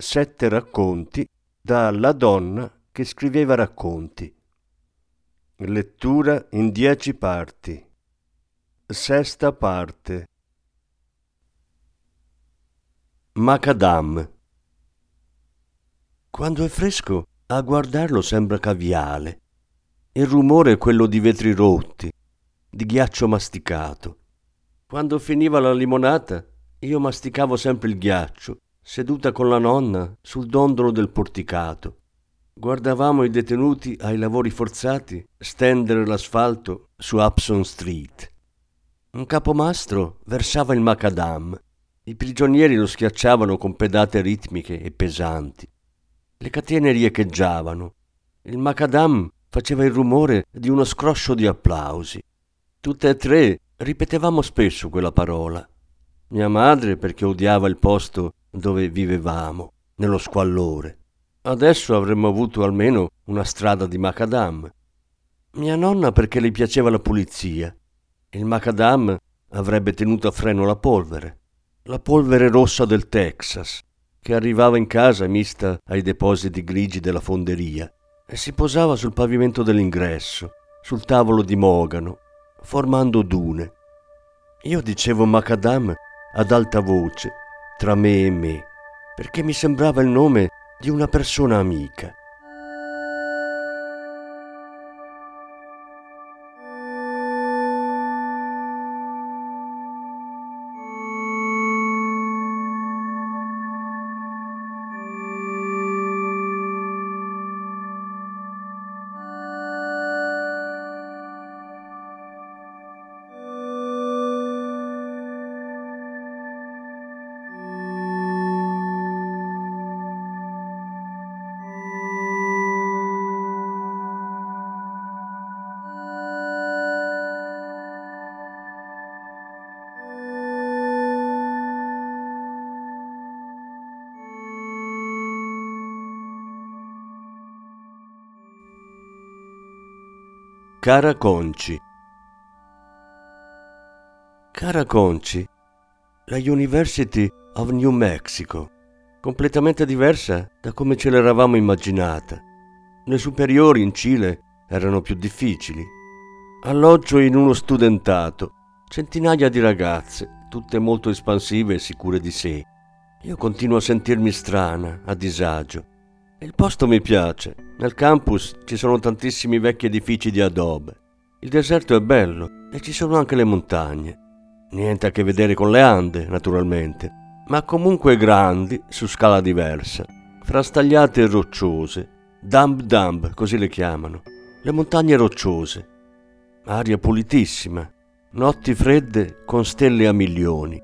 sette racconti da La donna che scriveva racconti. Lettura in dieci parti. Sesta parte. Macadam. Quando è fresco, a guardarlo sembra caviale. Il rumore è quello di vetri rotti, di ghiaccio masticato. Quando finiva la limonata, io masticavo sempre il ghiaccio seduta con la nonna sul dondolo del porticato. Guardavamo i detenuti ai lavori forzati stendere l'asfalto su Upson Street. Un capomastro versava il macadam. I prigionieri lo schiacciavano con pedate ritmiche e pesanti. Le catene riecheggiavano. Il macadam faceva il rumore di uno scroscio di applausi. Tutte e tre ripetevamo spesso quella parola. Mia madre perché odiava il posto dove vivevamo, nello squallore. Adesso avremmo avuto almeno una strada di macadam. Mia nonna perché le piaceva la pulizia. Il macadam avrebbe tenuto a freno la polvere, la polvere rossa del Texas, che arrivava in casa mista ai depositi grigi della fonderia e si posava sul pavimento dell'ingresso, sul tavolo di mogano, formando dune. Io dicevo macadam ad alta voce tra me e me, perché mi sembrava il nome di una persona amica. Cara Conci. Cara Conci, la University of New Mexico, completamente diversa da come ce l'eravamo immaginata. Le superiori in Cile erano più difficili. Alloggio in uno studentato, centinaia di ragazze, tutte molto espansive e sicure di sé. Io continuo a sentirmi strana, a disagio. Il posto mi piace. Nel campus ci sono tantissimi vecchi edifici di adobe. Il deserto è bello e ci sono anche le montagne. Niente a che vedere con le Ande, naturalmente, ma comunque grandi su scala diversa, frastagliate e rocciose. Dumb Dumb, così le chiamano. Le montagne rocciose. Aria pulitissima. Notti fredde con stelle a milioni.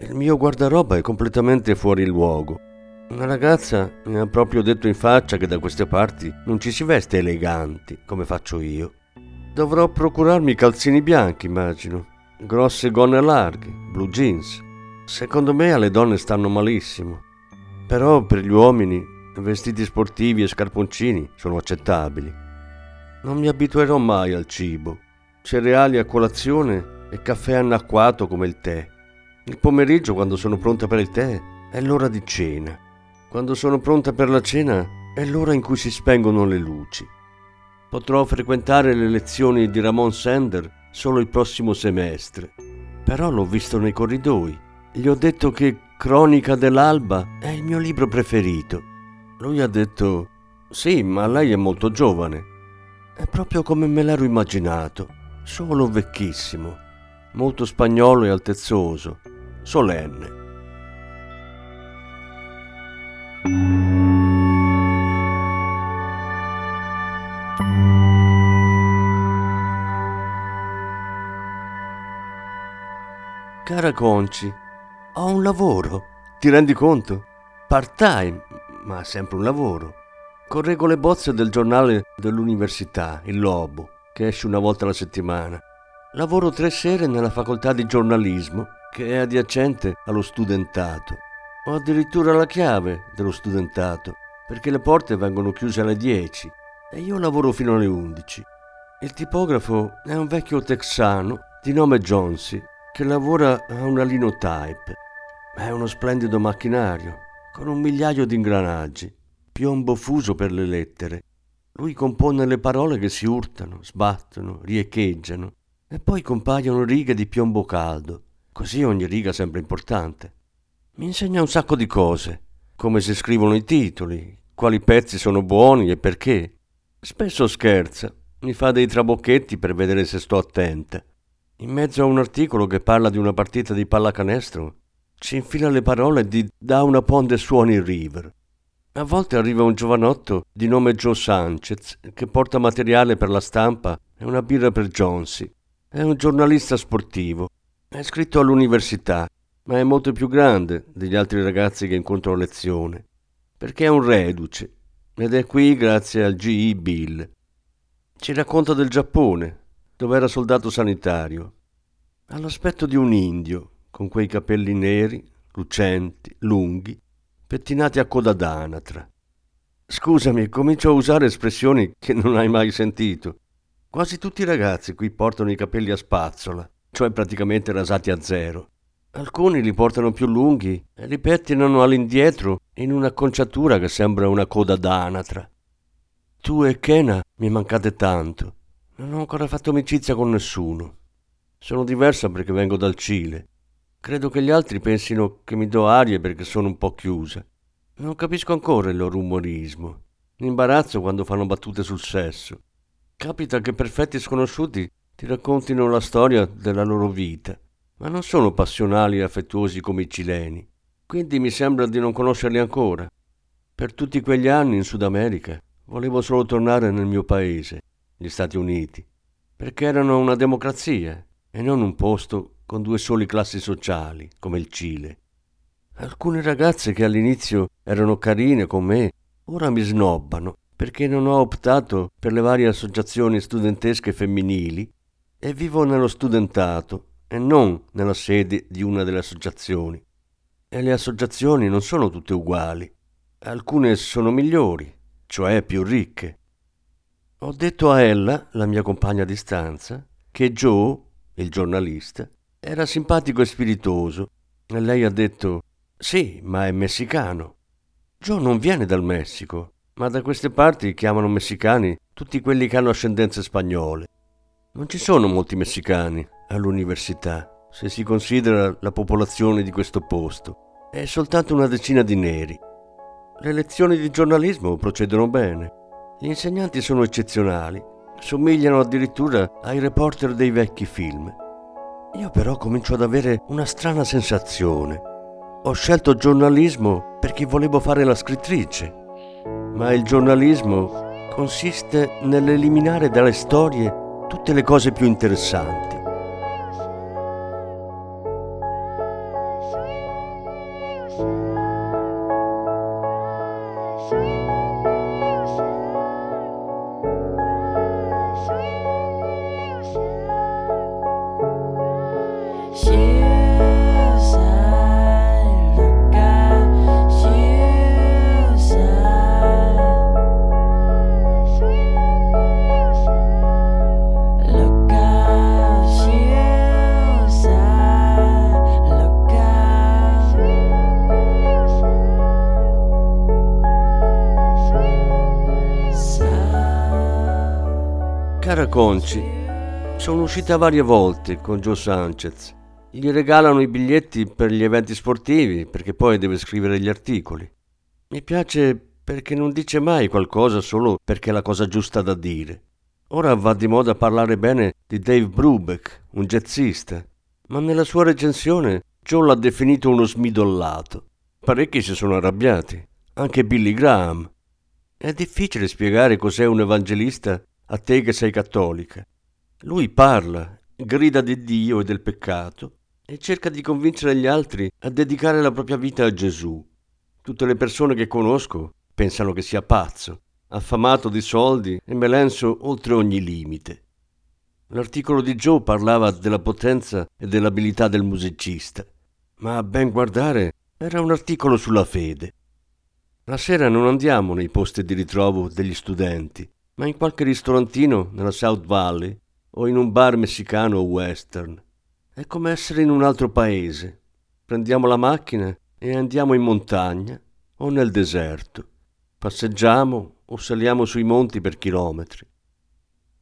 Il mio guardaroba è completamente fuori luogo una ragazza mi ha proprio detto in faccia che da queste parti non ci si veste eleganti, come faccio io. Dovrò procurarmi calzini bianchi, immagino, grosse gonne larghe, blue jeans. Secondo me alle donne stanno malissimo. Però per gli uomini vestiti sportivi e scarponcini sono accettabili. Non mi abituerò mai al cibo. Cereali a colazione e caffè annacquato come il tè. Il pomeriggio, quando sono pronta per il tè, è l'ora di cena. Quando sono pronta per la cena è l'ora in cui si spengono le luci. Potrò frequentare le lezioni di Ramon Sender solo il prossimo semestre. Però l'ho visto nei corridoi. Gli ho detto che Cronica dell'Alba è il mio libro preferito. Lui ha detto: Sì, ma lei è molto giovane. È proprio come me l'ero immaginato, solo vecchissimo, molto spagnolo e altezzoso, solenne. Cara Conci, ho un lavoro, ti rendi conto? Part time, ma sempre un lavoro. Correggo le bozze del giornale dell'università, Il Lobo, che esce una volta alla settimana. Lavoro tre sere nella facoltà di giornalismo, che è adiacente allo studentato. Ho addirittura la chiave dello studentato, perché le porte vengono chiuse alle 10 e io lavoro fino alle 11. Il tipografo è un vecchio texano di nome Jonesy che lavora a una linotype. È uno splendido macchinario con un migliaio di ingranaggi, piombo fuso per le lettere. Lui compone le parole che si urtano, sbattono, riecheggiano e poi compaiono righe di piombo caldo. Così ogni riga sembra importante. Mi insegna un sacco di cose, come si scrivono i titoli, quali pezzi sono buoni e perché. Spesso scherza, mi fa dei trabocchetti per vedere se sto attenta. In mezzo a un articolo che parla di una partita di pallacanestro, ci infila le parole di Down upon the Swanee River. A volte arriva un giovanotto di nome Joe Sanchez che porta materiale per la stampa e una birra per Jonesy. È un giornalista sportivo. È iscritto all'università, ma è molto più grande degli altri ragazzi che incontro a lezione, perché è un reduce ed è qui grazie al GE Bill. Ci racconta del Giappone, dove era soldato sanitario. Ha l'aspetto di un indio, con quei capelli neri, lucenti, lunghi, pettinati a coda d'anatra. Scusami, comincio a usare espressioni che non hai mai sentito. Quasi tutti i ragazzi qui portano i capelli a spazzola, cioè praticamente rasati a zero. Alcuni li portano più lunghi e li pettinano all'indietro in un'acconciatura che sembra una coda d'anatra. Tu e Kena mi mancate tanto. Non ho ancora fatto amicizia con nessuno. Sono diversa perché vengo dal Cile. Credo che gli altri pensino che mi do arie perché sono un po' chiusa. Non capisco ancora il loro umorismo. Imbarazzo quando fanno battute sul sesso. Capita che perfetti sconosciuti ti raccontino la storia della loro vita ma non sono passionali e affettuosi come i cileni, quindi mi sembra di non conoscerli ancora. Per tutti quegli anni in Sud America volevo solo tornare nel mio paese, gli Stati Uniti, perché erano una democrazia e non un posto con due soli classi sociali come il Cile. Alcune ragazze che all'inizio erano carine con me, ora mi snobbano perché non ho optato per le varie associazioni studentesche femminili e vivo nello studentato e non nella sede di una delle associazioni. E le associazioni non sono tutte uguali. Alcune sono migliori, cioè più ricche. Ho detto a ella, la mia compagna di stanza, che Joe, il giornalista, era simpatico e spiritoso, e lei ha detto sì, ma è messicano. Joe non viene dal Messico, ma da queste parti chiamano messicani tutti quelli che hanno ascendenze spagnole. Non ci sono molti messicani, all'università, se si considera la popolazione di questo posto. È soltanto una decina di neri. Le lezioni di giornalismo procedono bene. Gli insegnanti sono eccezionali, somigliano addirittura ai reporter dei vecchi film. Io però comincio ad avere una strana sensazione. Ho scelto giornalismo perché volevo fare la scrittrice, ma il giornalismo consiste nell'eliminare dalle storie tutte le cose più interessanti. Conci, sono uscita varie volte con Joe Sanchez. Gli regalano i biglietti per gli eventi sportivi perché poi deve scrivere gli articoli. Mi piace perché non dice mai qualcosa solo perché è la cosa giusta da dire. Ora va di moda parlare bene di Dave Brubeck, un jazzista, ma nella sua recensione Joe l'ha definito uno smidollato. Parecchi si sono arrabbiati, anche Billy Graham. È difficile spiegare cos'è un evangelista a te che sei cattolica. Lui parla, grida di Dio e del peccato e cerca di convincere gli altri a dedicare la propria vita a Gesù. Tutte le persone che conosco pensano che sia pazzo, affamato di soldi e melenso oltre ogni limite. L'articolo di Joe parlava della potenza e dell'abilità del musicista, ma a ben guardare era un articolo sulla fede. La sera non andiamo nei posti di ritrovo degli studenti, ma in qualche ristorantino nella South Valley o in un bar messicano o western. È come essere in un altro paese. Prendiamo la macchina e andiamo in montagna o nel deserto. Passeggiamo o saliamo sui monti per chilometri.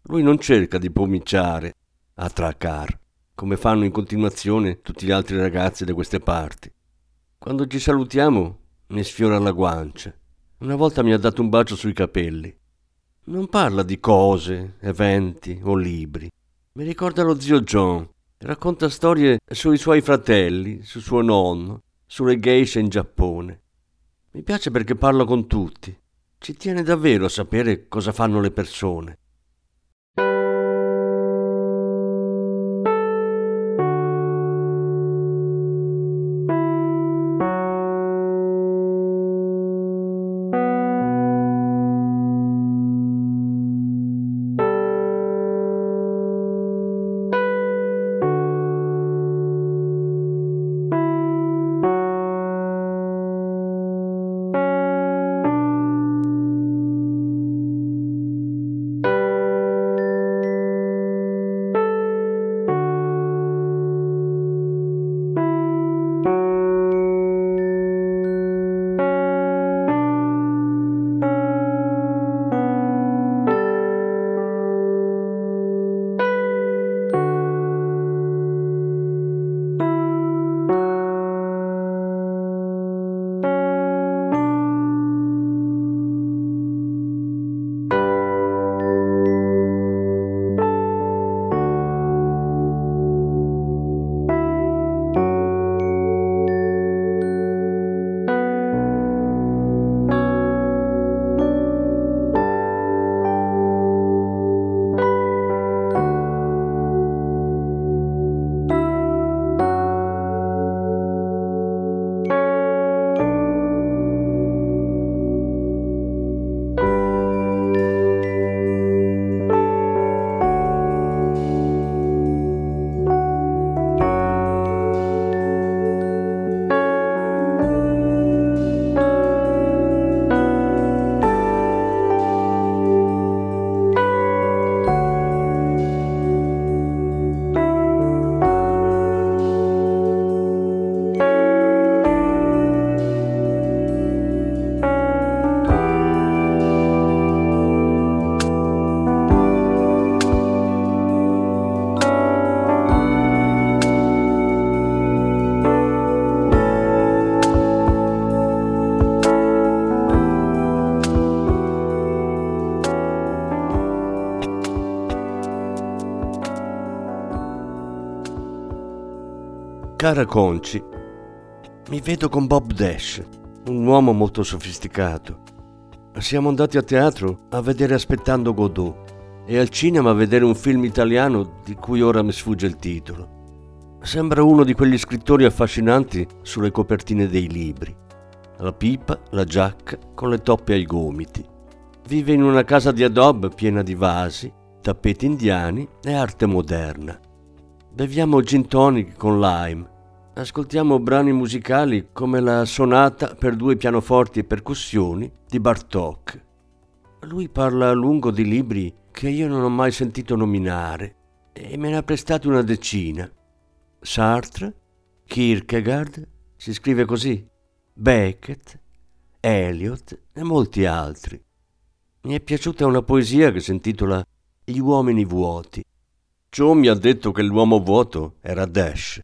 Lui non cerca di pomiciare, a tracar, come fanno in continuazione tutti gli altri ragazzi da queste parti. Quando ci salutiamo mi sfiora la guancia. Una volta mi ha dato un bacio sui capelli. Non parla di cose, eventi o libri. Mi ricorda lo zio John. Racconta storie sui suoi fratelli, su suo nonno, sulle geisha in Giappone. Mi piace perché parla con tutti. Ci tiene davvero a sapere cosa fanno le persone. Cara Conci, mi vedo con Bob Dash, un uomo molto sofisticato. Siamo andati a teatro a vedere Aspettando Godot e al cinema a vedere un film italiano di cui ora mi sfugge il titolo. Sembra uno di quegli scrittori affascinanti sulle copertine dei libri. La pipa, la giacca, con le toppe ai gomiti. Vive in una casa di adobe piena di vasi, tappeti indiani e arte moderna. Beviamo gin tonic con lime. Ascoltiamo brani musicali come la sonata per due pianoforti e percussioni di Bartok. Lui parla a lungo di libri che io non ho mai sentito nominare e me ne ha prestati una decina. Sartre, Kierkegaard, si scrive così, Beckett, Eliot e molti altri. Mi è piaciuta una poesia che si intitola Gli uomini vuoti Joe mi ha detto che l'uomo vuoto era Dash.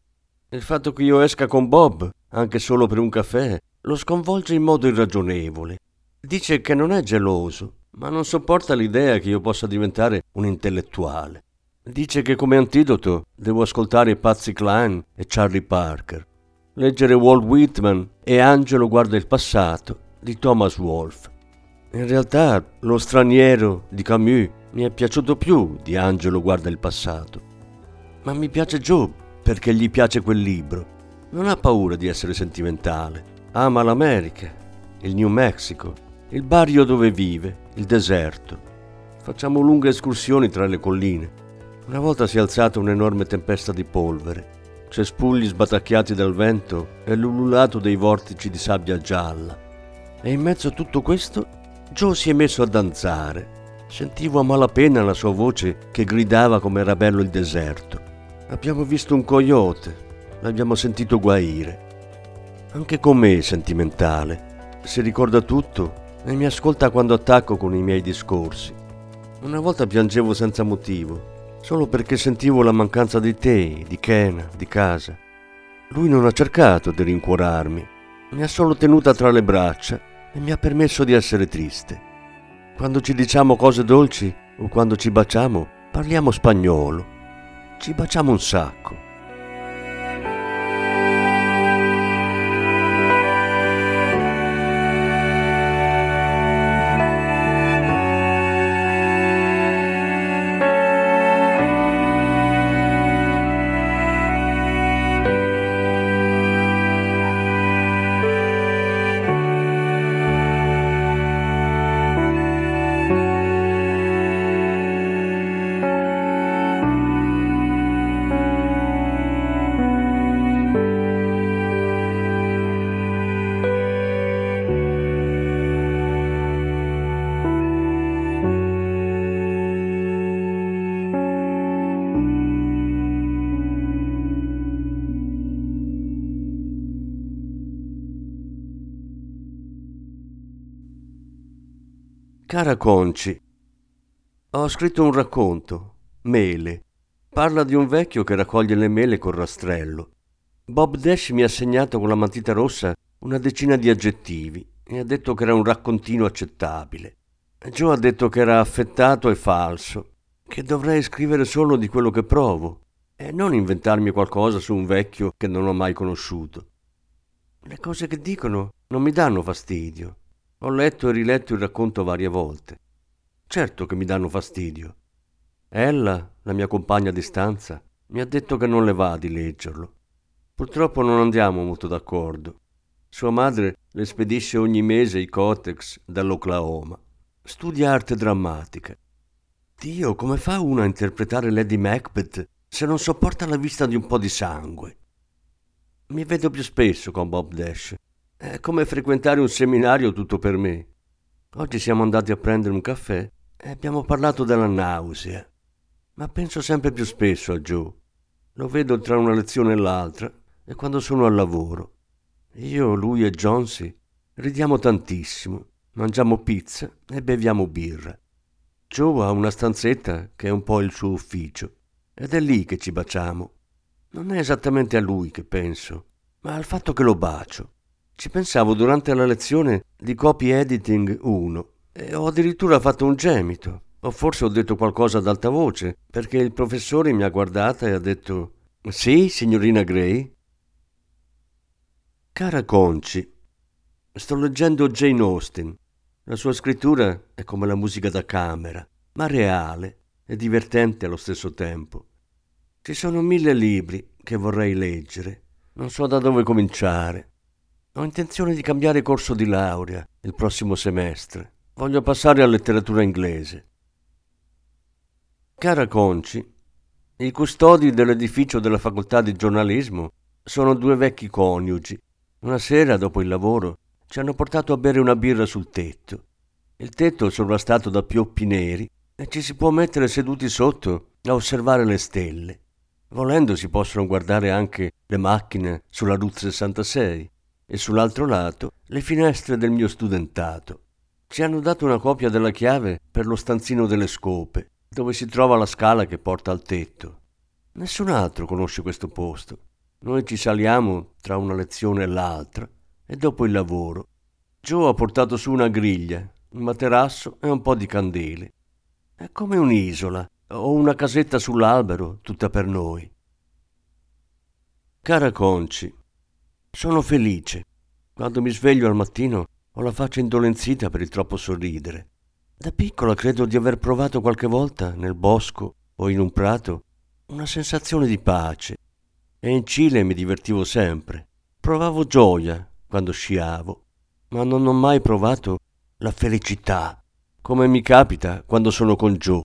Il fatto che io esca con Bob, anche solo per un caffè, lo sconvolge in modo irragionevole. Dice che non è geloso, ma non sopporta l'idea che io possa diventare un intellettuale. Dice che come antidoto devo ascoltare Patsy Cline e Charlie Parker, leggere Walt Whitman e Angelo guarda il passato di Thomas Wolfe. In realtà lo straniero di Camus mi è piaciuto più di Angelo guarda il passato. Ma mi piace Joe perché gli piace quel libro. Non ha paura di essere sentimentale. Ama l'America il New Mexico, il barrio dove vive, il deserto. Facciamo lunghe escursioni tra le colline. Una volta si è alzata un'enorme tempesta di polvere, cespugli sbatacchiati dal vento e l'ululato dei vortici di sabbia gialla. E in mezzo a tutto questo Joe si è messo a danzare. Sentivo a malapena la sua voce che gridava come era bello il deserto. Abbiamo visto un coyote, l'abbiamo sentito guaire. Anche con me è sentimentale. Si ricorda tutto e mi ascolta quando attacco con i miei discorsi. Una volta piangevo senza motivo, solo perché sentivo la mancanza di te, di Kena, di casa. Lui non ha cercato di rincuorarmi, mi ha solo tenuta tra le braccia e mi ha permesso di essere triste. Quando ci diciamo cose dolci o quando ci baciamo, parliamo spagnolo. Ci baciamo un sacco. Cara Conci, ho scritto un racconto, Mele. Parla di un vecchio che raccoglie le mele col rastrello. Bob Dash mi ha segnato con la matita rossa una decina di aggettivi e ha detto che era un raccontino accettabile. Joe ha detto che era affettato e falso, che dovrei scrivere solo di quello che provo e non inventarmi qualcosa su un vecchio che non ho mai conosciuto. Le cose che dicono non mi danno fastidio. Ho letto e riletto il racconto varie volte. Certo che mi danno fastidio. Ella, la mia compagna di stanza, mi ha detto che non le va di leggerlo. Purtroppo non andiamo molto d'accordo. Sua madre le spedisce ogni mese i cotex dall'Oklahoma. Studia arte drammatica. Dio, come fa uno a interpretare Lady Macbeth se non sopporta la vista di un po' di sangue? Mi vedo più spesso con Bob Dash è come frequentare un seminario tutto per me. Oggi siamo andati a prendere un caffè e abbiamo parlato della nausea. Ma penso sempre più spesso a Joe. Lo vedo tra una lezione e l'altra e quando sono al lavoro. Io, lui e Jonesy ridiamo tantissimo, mangiamo pizza e beviamo birra. Joe ha una stanzetta che è un po' il suo ufficio ed è lì che ci baciamo. Non è esattamente a lui che penso, ma al fatto che lo bacio. Ci pensavo durante la lezione di copy editing 1 e ho addirittura fatto un gemito. O forse ho detto qualcosa ad alta voce, perché il professore mi ha guardata e ha detto Sì, signorina Gray? Cara Conci, sto leggendo Jane Austen. La sua scrittura è come la musica da camera, ma reale e divertente allo stesso tempo. Ci sono mille libri che vorrei leggere. Non so da dove cominciare. Ho intenzione di cambiare corso di laurea il prossimo semestre. Voglio passare a letteratura inglese. Cara Conci, i custodi dell'edificio della facoltà di giornalismo sono due vecchi coniugi. Una sera, dopo il lavoro, ci hanno portato a bere una birra sul tetto. Il tetto è sovrastato da pioppi neri e ci si può mettere seduti sotto a osservare le stelle. Volendo si possono guardare anche le macchine sulla Route 66 e sull'altro lato le finestre del mio studentato. Ci hanno dato una copia della chiave per lo stanzino delle scope, dove si trova la scala che porta al tetto. Nessun altro conosce questo posto. Noi ci saliamo tra una lezione e l'altra e dopo il lavoro. Joe ha portato su una griglia, un materasso e un po' di candele. È come un'isola o una casetta sull'albero tutta per noi. Cara Conci, sono felice. Quando mi sveglio al mattino ho la faccia indolenzita per il troppo sorridere. Da piccola credo di aver provato qualche volta nel bosco o in un prato una sensazione di pace. E in Cile mi divertivo sempre. Provavo gioia quando sciavo. ma non ho mai provato la felicità, come mi capita quando sono con Joe.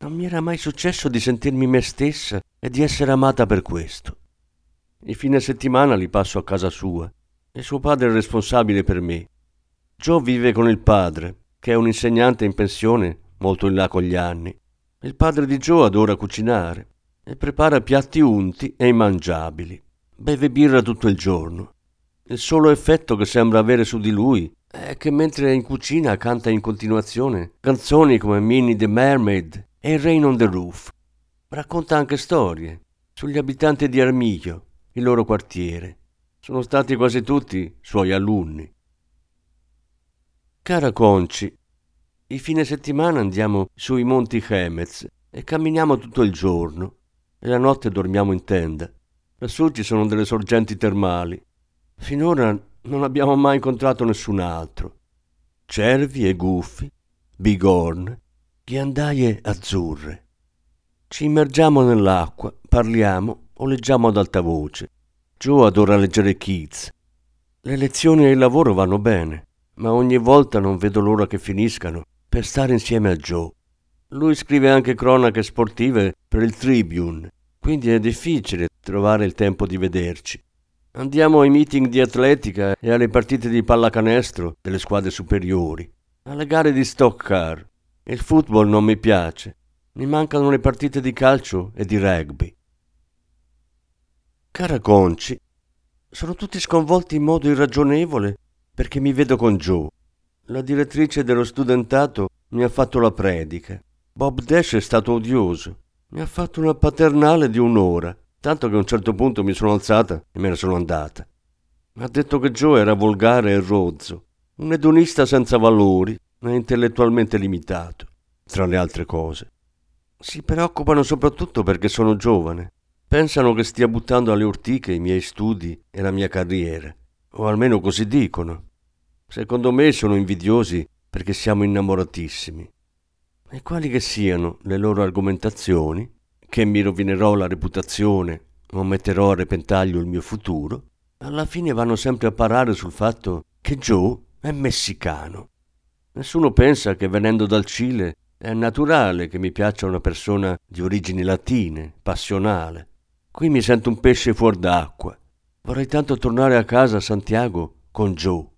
Non mi era mai successo di sentirmi me stessa e di essere amata per questo. I fine settimana li passo a casa sua e suo padre è responsabile per me. Joe vive con il padre, che è un insegnante in pensione molto in là con gli anni. Il padre di Joe adora cucinare e prepara piatti unti e immangiabili. Beve birra tutto il giorno. Il solo effetto che sembra avere su di lui è che mentre è in cucina canta in continuazione canzoni come Minnie the Mermaid e Rain on the Roof. Racconta anche storie sugli abitanti di Armiglio, il loro quartiere. Sono stati quasi tutti suoi alunni. Cara Conci, i fine settimana andiamo sui monti Hemez e camminiamo tutto il giorno e la notte dormiamo in tenda. Lassù ci sono delle sorgenti termali. Finora non abbiamo mai incontrato nessun altro. Cervi e guffi, bigorne, ghiandaie azzurre. Ci immergiamo nell'acqua, parliamo o leggiamo ad alta voce. Joe adora leggere Keats. Le lezioni e il lavoro vanno bene, ma ogni volta non vedo l'ora che finiscano per stare insieme a Joe. Lui scrive anche cronache sportive per il Tribune, quindi è difficile trovare il tempo di vederci. Andiamo ai meeting di atletica e alle partite di pallacanestro delle squadre superiori, alle gare di stock car. Il football non mi piace, mi mancano le partite di calcio e di rugby. Cara Conci, sono tutti sconvolti in modo irragionevole perché mi vedo con Joe. La direttrice dello studentato mi ha fatto la predica. Bob Dash è stato odioso. Mi ha fatto una paternale di un'ora, tanto che a un certo punto mi sono alzata e me ne sono andata. Mi ha detto che Joe era volgare e rozzo, un edonista senza valori e intellettualmente limitato, tra le altre cose. Si preoccupano soprattutto perché sono giovane. Pensano che stia buttando alle ortiche i miei studi e la mia carriera, o almeno così dicono. Secondo me sono invidiosi perché siamo innamoratissimi. E quali che siano le loro argomentazioni, che mi rovinerò la reputazione o metterò a repentaglio il mio futuro, alla fine vanno sempre a parare sul fatto che Joe è messicano. Nessuno pensa che venendo dal Cile è naturale che mi piaccia una persona di origini latine, passionale. Qui mi sento un pesce fuor d'acqua. Vorrei tanto tornare a casa a Santiago con Joe.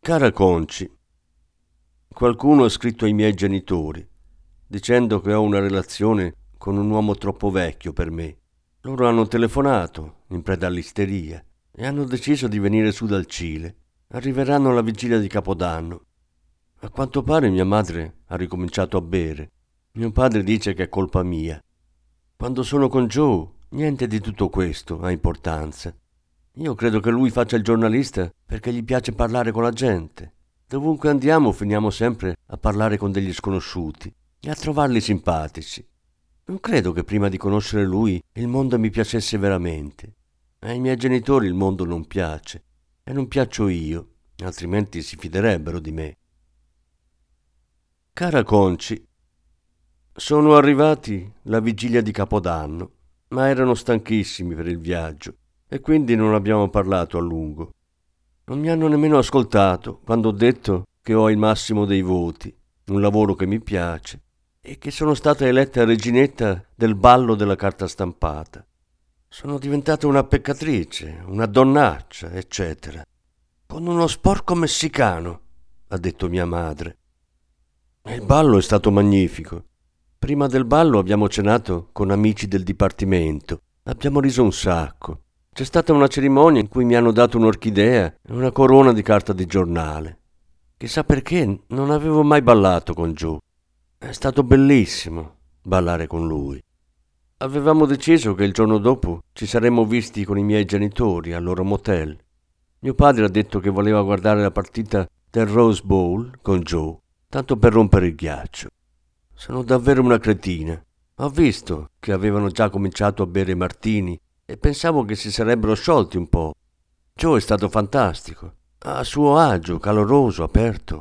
Cara Conci, qualcuno ha scritto ai miei genitori dicendo che ho una relazione con un uomo troppo vecchio per me. Loro hanno telefonato, in preda all'isteria, e hanno deciso di venire su dal Cile. Arriveranno alla vigilia di Capodanno. A quanto pare mia madre ha ricominciato a bere. Mio padre dice che è colpa mia. Quando sono con Joe, niente di tutto questo ha importanza. Io credo che lui faccia il giornalista perché gli piace parlare con la gente. Dovunque andiamo finiamo sempre a parlare con degli sconosciuti e a trovarli simpatici. Non credo che prima di conoscere lui il mondo mi piacesse veramente. Ai miei genitori il mondo non piace e non piaccio io, altrimenti si fiderebbero di me. Cara Conci, sono arrivati la vigilia di Capodanno, ma erano stanchissimi per il viaggio e quindi non abbiamo parlato a lungo. Non mi hanno nemmeno ascoltato quando ho detto che ho il massimo dei voti, un lavoro che mi piace e che sono stata eletta reginetta del ballo della carta stampata. Sono diventata una peccatrice, una donnaccia, eccetera. Con uno sporco messicano, ha detto mia madre. Il ballo è stato magnifico. Prima del ballo abbiamo cenato con amici del dipartimento. Abbiamo riso un sacco. C'è stata una cerimonia in cui mi hanno dato un'orchidea e una corona di carta di giornale. Chissà perché non avevo mai ballato con Joe. È stato bellissimo ballare con lui. Avevamo deciso che il giorno dopo ci saremmo visti con i miei genitori al loro motel. Mio padre ha detto che voleva guardare la partita del Rose Bowl con Joe, tanto per rompere il ghiaccio. Sono davvero una cretina. Ho visto che avevano già cominciato a bere martini e pensavo che si sarebbero sciolti un po'. Joe è stato fantastico, a suo agio, caloroso, aperto.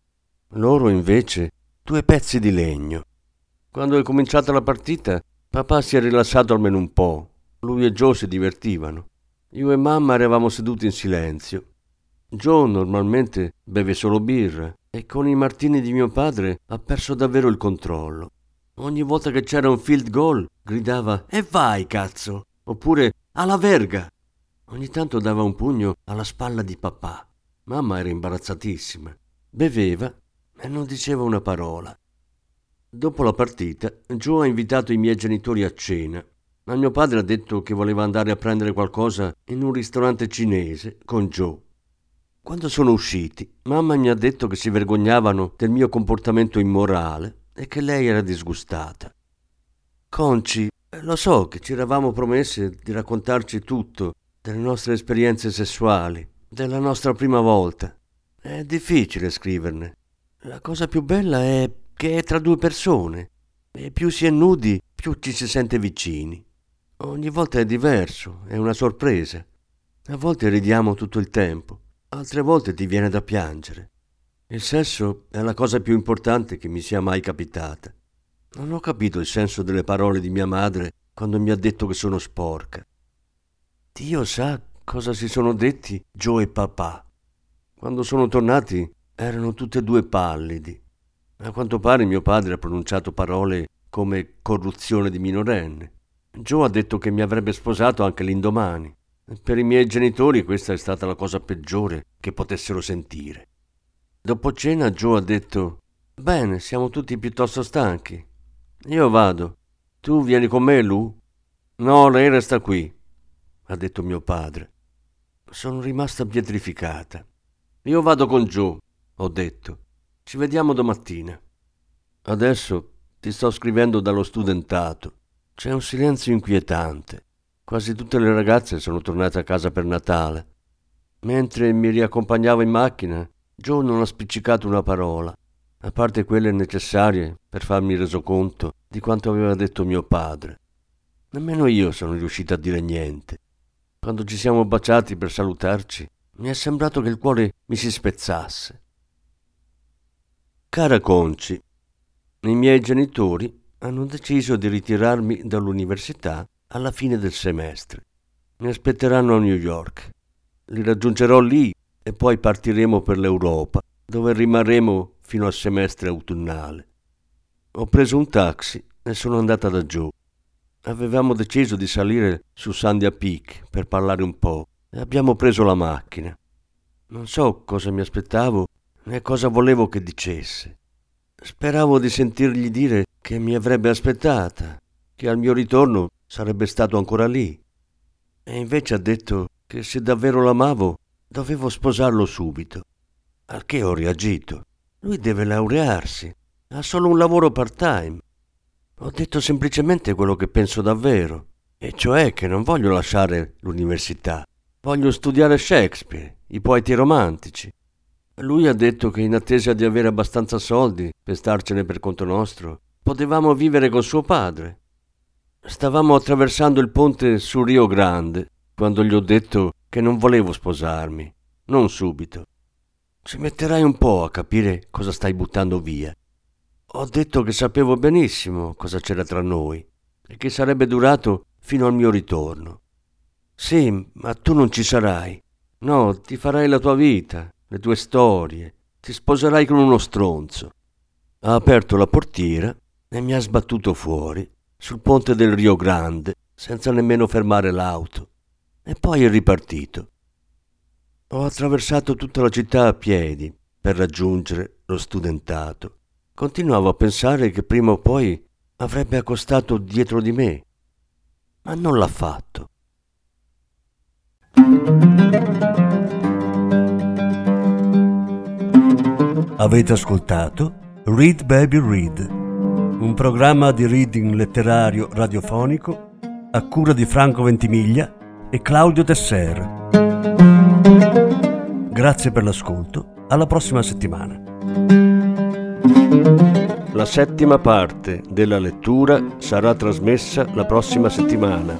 Loro invece due pezzi di legno. Quando è cominciata la partita, papà si è rilassato almeno un po'. Lui e Joe si divertivano. Io e mamma eravamo seduti in silenzio. Joe normalmente beve solo birra e con i martini di mio padre ha perso davvero il controllo. Ogni volta che c'era un field goal gridava E vai, cazzo! Oppure Alla verga! Ogni tanto dava un pugno alla spalla di papà. Mamma era imbarazzatissima. Beveva e non diceva una parola. Dopo la partita, Joe ha invitato i miei genitori a cena, ma mio padre ha detto che voleva andare a prendere qualcosa in un ristorante cinese con Joe. Quando sono usciti, mamma mi ha detto che si vergognavano del mio comportamento immorale e che lei era disgustata. Conci, lo so che ci eravamo promesse di raccontarci tutto delle nostre esperienze sessuali, della nostra prima volta. È difficile scriverne. La cosa più bella è che è tra due persone e più si è nudi, più ci si sente vicini. Ogni volta è diverso, è una sorpresa. A volte ridiamo tutto il tempo, altre volte ti viene da piangere. Il sesso è la cosa più importante che mi sia mai capitata. Non ho capito il senso delle parole di mia madre quando mi ha detto che sono sporca. Dio sa cosa si sono detti Joe e papà. Quando sono tornati erano tutti e due pallidi. A quanto pare mio padre ha pronunciato parole come corruzione di minorenne. Joe ha detto che mi avrebbe sposato anche l'indomani. Per i miei genitori questa è stata la cosa peggiore che potessero sentire. Dopo cena Joe ha detto Bene, siamo tutti piuttosto stanchi. Io vado. Tu vieni con me, Lu? No, lei resta qui, ha detto mio padre. Sono rimasta pietrificata. Io vado con Joe, ho detto. Ci vediamo domattina. Adesso ti sto scrivendo dallo studentato. C'è un silenzio inquietante. Quasi tutte le ragazze sono tornate a casa per Natale. Mentre mi riaccompagnavo in macchina, Joe non ha spiccicato una parola, a parte quelle necessarie per farmi resoconto di quanto aveva detto mio padre. Nemmeno io sono riuscito a dire niente. Quando ci siamo baciati per salutarci, mi è sembrato che il cuore mi si spezzasse. Cara Conci, i miei genitori hanno deciso di ritirarmi dall'università alla fine del semestre. Mi aspetteranno a New York. Li raggiungerò lì e poi partiremo per l'Europa, dove rimarremo fino al semestre autunnale. Ho preso un taxi e sono andata da Joe. Avevamo deciso di salire su Sandia Peak per parlare un po' e abbiamo preso la macchina. Non so cosa mi aspettavo né cosa volevo che dicesse. Speravo di sentirgli dire che mi avrebbe aspettata, che al mio ritorno sarebbe stato ancora lì. E invece ha detto che se davvero l'amavo Dovevo sposarlo subito. Al che ho reagito. Lui deve laurearsi. Ha solo un lavoro part-time. Ho detto semplicemente quello che penso davvero, e cioè che non voglio lasciare l'università. Voglio studiare Shakespeare, i poeti romantici. Lui ha detto che in attesa di avere abbastanza soldi per starcene per conto nostro, potevamo vivere con suo padre. Stavamo attraversando il ponte sul Rio Grande quando gli ho detto che non volevo sposarmi, non subito. Ci metterai un po' a capire cosa stai buttando via. Ho detto che sapevo benissimo cosa c'era tra noi e che sarebbe durato fino al mio ritorno. Sì, ma tu non ci sarai. No, ti farai la tua vita, le tue storie, ti sposerai con uno stronzo. Ha aperto la portiera e mi ha sbattuto fuori, sul ponte del Rio Grande, senza nemmeno fermare l'auto e poi è ripartito. Ho attraversato tutta la città a piedi per raggiungere lo studentato. Continuavo a pensare che prima o poi avrebbe accostato dietro di me, ma non l'ha fatto. Avete ascoltato Read Baby Read, un programma di reading letterario radiofonico a cura di Franco Ventimiglia e Claudio Tesser. Grazie per l'ascolto, alla prossima settimana. La settima parte della lettura sarà trasmessa la prossima settimana.